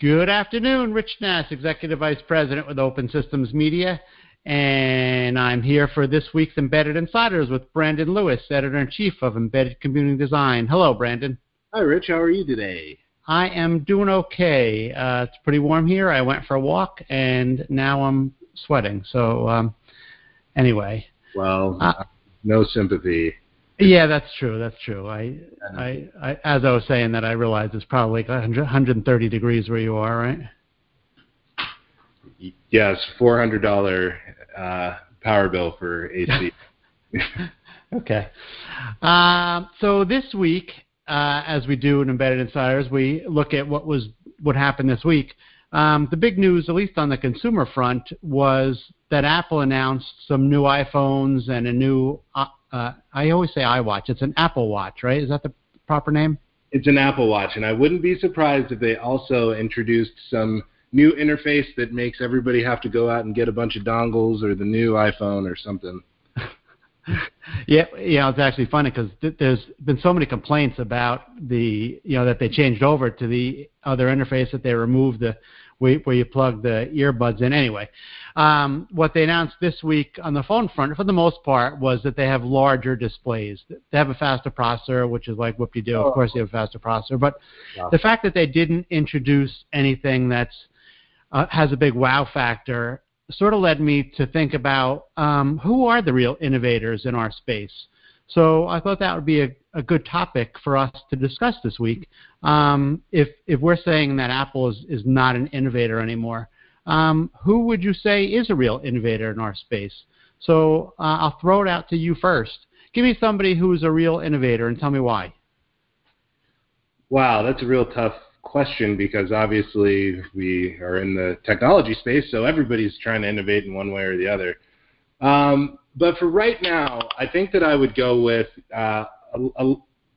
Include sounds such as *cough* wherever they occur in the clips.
Good afternoon, Rich Nass, Executive Vice President with Open Systems Media, and I'm here for this week's Embedded Insiders with Brandon Lewis, Editor-in-Chief of Embedded Computing Design. Hello, Brandon. Hi, Rich. How are you today? I am doing okay. Uh, it's pretty warm here. I went for a walk, and now I'm sweating. So, um, anyway. Well, uh, no sympathy. Yeah, that's true. That's true. I, I, I, as I was saying that, I realized it's probably like 130 degrees where you are, right? Yes, four hundred dollar uh, power bill for AC. *laughs* okay. Uh, so this week, uh, as we do in Embedded Insiders, we look at what was what happened this week. Um, the big news, at least on the consumer front, was that Apple announced some new iPhones and a new. Uh, I always say iWatch. It's an Apple Watch, right? Is that the proper name? It's an Apple Watch, and I wouldn't be surprised if they also introduced some new interface that makes everybody have to go out and get a bunch of dongles or the new iPhone or something. *laughs* yeah, yeah, it's actually funny because th- there's been so many complaints about the, you know, that they changed over to the other interface that they removed the where, where you plug the earbuds in. Anyway, um, what they announced this week on the phone front, for the most part, was that they have larger displays. They have a faster processor, which is like whoop you do. Of course, they have a faster processor, but wow. the fact that they didn't introduce anything that's uh, has a big wow factor sort of led me to think about um, who are the real innovators in our space. So I thought that would be a, a good topic for us to discuss this week. Um, if if we're saying that Apple is, is not an innovator anymore, um, who would you say is a real innovator in our space? So uh, I'll throw it out to you first. Give me somebody who's a real innovator and tell me why. Wow, that's a real tough question because obviously we are in the technology space, so everybody's trying to innovate in one way or the other. Um, but for right now, I think that I would go with uh, a, a,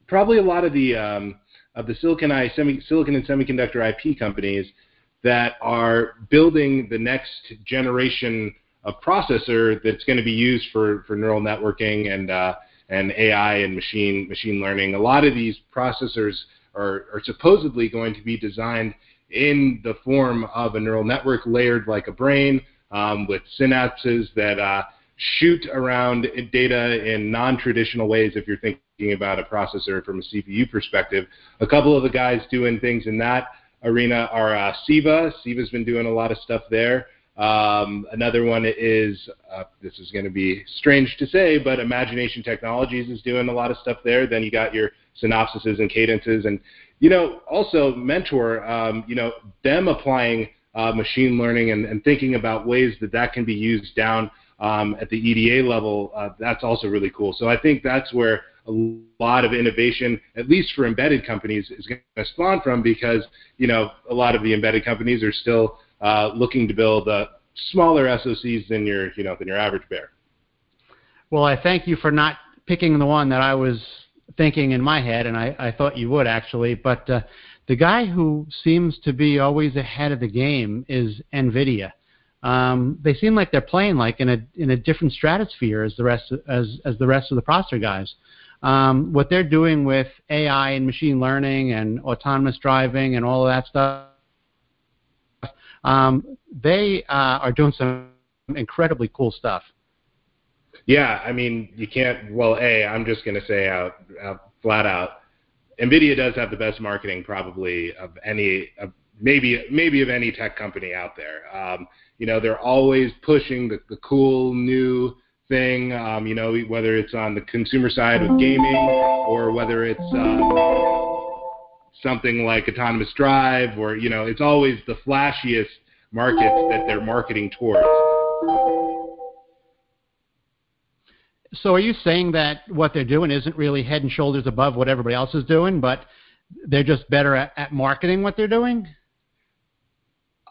probably a lot of the um, of the silicon, I, semi, silicon and semiconductor IP companies that are building the next generation of processor that's going to be used for, for neural networking and uh, and AI and machine machine learning. A lot of these processors are, are supposedly going to be designed in the form of a neural network layered like a brain um, with synapses that uh, shoot around data in non-traditional ways if you're thinking about a processor from a CPU perspective. A couple of the guys doing things in that arena are uh, CEVA. CEVA's been doing a lot of stuff there. Um, another one is, uh, this is going to be strange to say, but Imagination Technologies is doing a lot of stuff there. Then you got your synopsises and cadences, and you know also Mentor, um, you know them applying uh, machine learning and, and, thinking about ways that that can be used down um, at the EDA level. Uh, that's also really cool. So I think that's where a lot of innovation, at least for embedded companies, is going to spawn from because you know a lot of the embedded companies are still uh, looking to build uh, smaller SoCs than your you know than your average bear. Well, I thank you for not picking the one that I was thinking in my head, and I, I thought you would actually. But uh, the guy who seems to be always ahead of the game is NVIDIA. Um, they seem like they're playing like in a in a different stratosphere as the rest as as the rest of the processor guys. Um, what they're doing with AI and machine learning and autonomous driving and all of that stuff, um, they uh, are doing some incredibly cool stuff. Yeah, I mean, you can't. Well, a, I'm just going to say out, out flat out, Nvidia does have the best marketing probably of any, of maybe maybe of any tech company out there. Um, you know, they're always pushing the, the cool new thing. Um, you know, whether it's on the consumer side with gaming or whether it's um, something like autonomous drive, or you know, it's always the flashiest markets that they're marketing towards. So are you saying that what they're doing isn't really head and shoulders above what everybody else is doing, but they're just better at, at marketing what they're doing?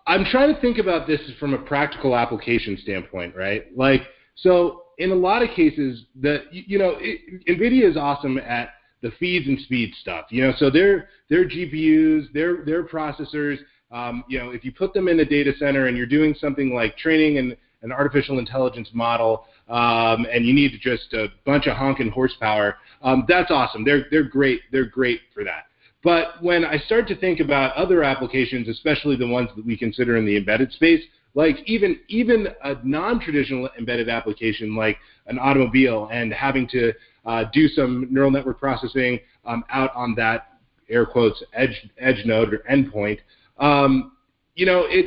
I'm trying to think about this from a practical application standpoint, right? Like, so in a lot of cases, the you know, it, NVIDIA is awesome at the feeds and speed stuff. You know, so their their GPUs, their their processors. Um, you know, if you put them in a data center and you're doing something like training an, an artificial intelligence model, um, and you need just a bunch of honking horsepower, um, that's awesome. They're they're great. They're great for that. But when I start to think about other applications, especially the ones that we consider in the embedded space, like even even a non-traditional embedded application like an automobile and having to uh, do some neural network processing um, out on that air quotes edge edge node or endpoint, um, you know it,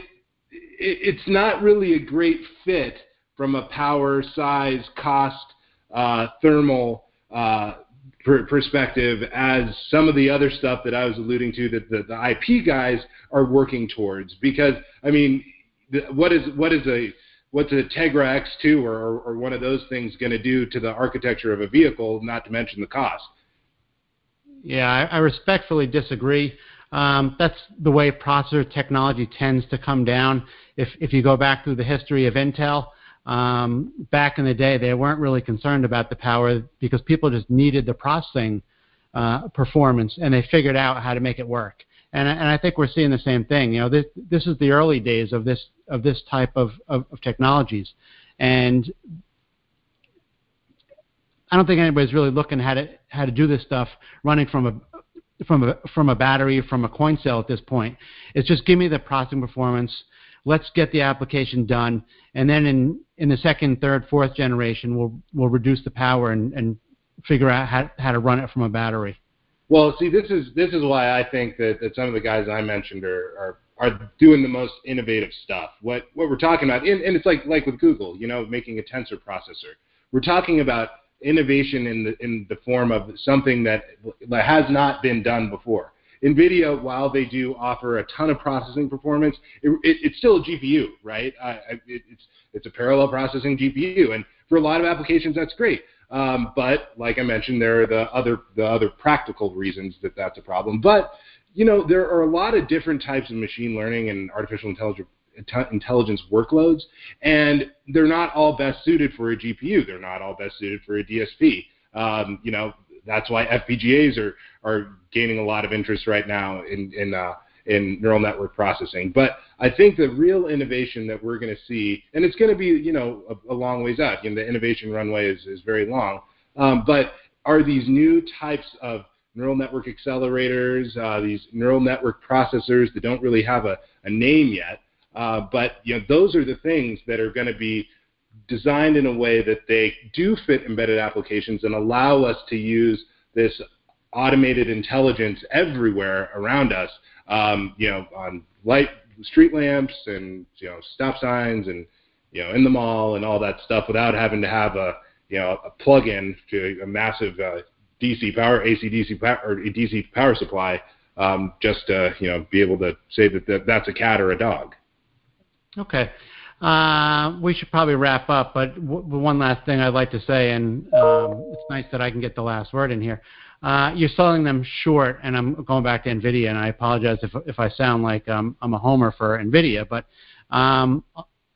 it it's not really a great fit from a power, size, cost, uh, thermal uh, per- perspective as some of the other stuff that I was alluding to that the, the IP guys are working towards. Because I mean, the, what is what is a what's a Tegra X2 or, or one of those things going to do to the architecture of a vehicle? Not to mention the cost. Yeah, I, I respectfully disagree. Um, that's the way processor technology tends to come down. If if you go back through the history of Intel, um, back in the day, they weren't really concerned about the power because people just needed the processing uh, performance, and they figured out how to make it work. And, and I think we're seeing the same thing. You know, this this is the early days of this of this type of, of, of technologies, and I don't think anybody's really looking how to how to do this stuff running from a from a from a battery from a coin cell at this point. It's just give me the processing performance let's get the application done, and then in, in the second, third, fourth generation, we'll, we'll reduce the power and, and figure out how, how to run it from a battery. Well, see, this is this is why I think that, that some of the guys I mentioned are, are are doing the most innovative stuff. What what we're talking about, and, and it's like like with Google, you know, making a tensor processor. We're talking about innovation in the in the form of something that, that has not been done before. NVIDIA, while they do offer a ton of processing performance, it, it, it's still a GPU, right? Uh, it, it's, it's a parallel processing GPU, and for a lot of applications, that's great. Um, but like I mentioned, there are the other the other practical reasons that that's a problem. But you know, there are a lot of different types of machine learning and artificial intelligence intelligence workloads, and they're not all best suited for a GPU. They're not all best suited for a DSP. Um, you know, that's why FPGAs are are gaining a lot of interest right now in in uh, in neural network processing. But I think the real innovation that we're going to see, and it's going to be you know a, a long ways out. You know, the innovation runway is is very long. Um, but are these new types of neural network accelerators, uh, these neural network processors that don't really have a, a name yet, uh, but you know those are the things that are going to be designed in a way that they do fit embedded applications and allow us to use this automated intelligence everywhere around us. Um, you know, on light street lamps and you know stop signs and you know in the mall and all that stuff without having to have a you know a plug-in to a massive uh, DC power, AC DC power, or DC power supply, um, just to you know be able to say that, that that's a cat or a dog. Okay. Uh, we should probably wrap up, but w- one last thing I'd like to say, and um, it's nice that I can get the last word in here. Uh, you're selling them short, and I'm going back to NVIDIA, and I apologize if, if I sound like um, I'm a homer for NVIDIA, but um,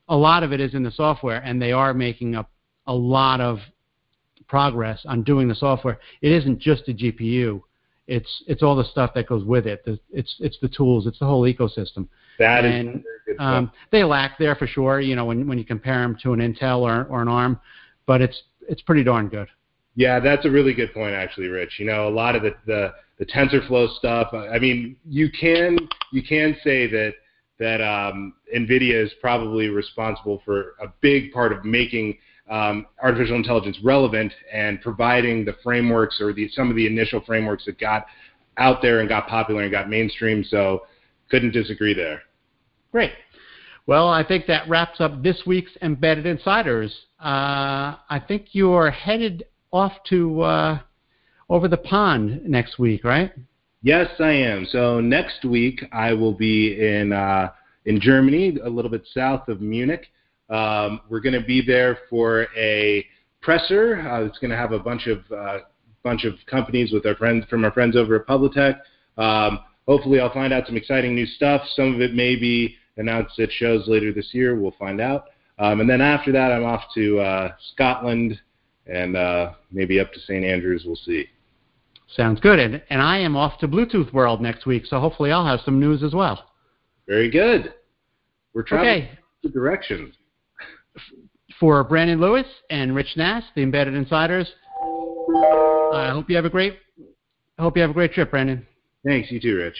a lot of it is in the software, and they are making up a lot of progress on doing the software. It isn't just a GPU. It's it's all the stuff that goes with it. It's it's the tools. It's the whole ecosystem. That and, is um, they lack there for sure. You know, when when you compare them to an Intel or or an ARM, but it's it's pretty darn good. Yeah, that's a really good point, actually, Rich. You know, a lot of the the, the TensorFlow stuff. I mean, you can you can say that that um, NVIDIA is probably responsible for a big part of making um, artificial intelligence relevant and providing the frameworks or the, some of the initial frameworks that got out there and got popular and got mainstream. So couldn't disagree there. Great. Well, I think that wraps up this week's Embedded Insiders. Uh, I think you're headed off to uh, over the pond next week, right? Yes, I am. So next week I will be in uh, in Germany, a little bit south of Munich. Um, we're going to be there for a presser. Uh, it's going to have a bunch of uh, bunch of companies with our friends from our friends over at Publitek. Um, hopefully, I'll find out some exciting new stuff. Some of it may be announced at shows later this year. We'll find out. Um, and then after that, I'm off to uh, Scotland and uh, maybe up to St. Andrews. We'll see. Sounds good. And, and I am off to Bluetooth World next week, so hopefully I'll have some news as well. Very good. We're traveling okay. directions. For Brandon Lewis and Rich Nass, the Embedded Insiders, I hope you have a great I hope you have a great trip, Brandon. Thanks. You too, Rich.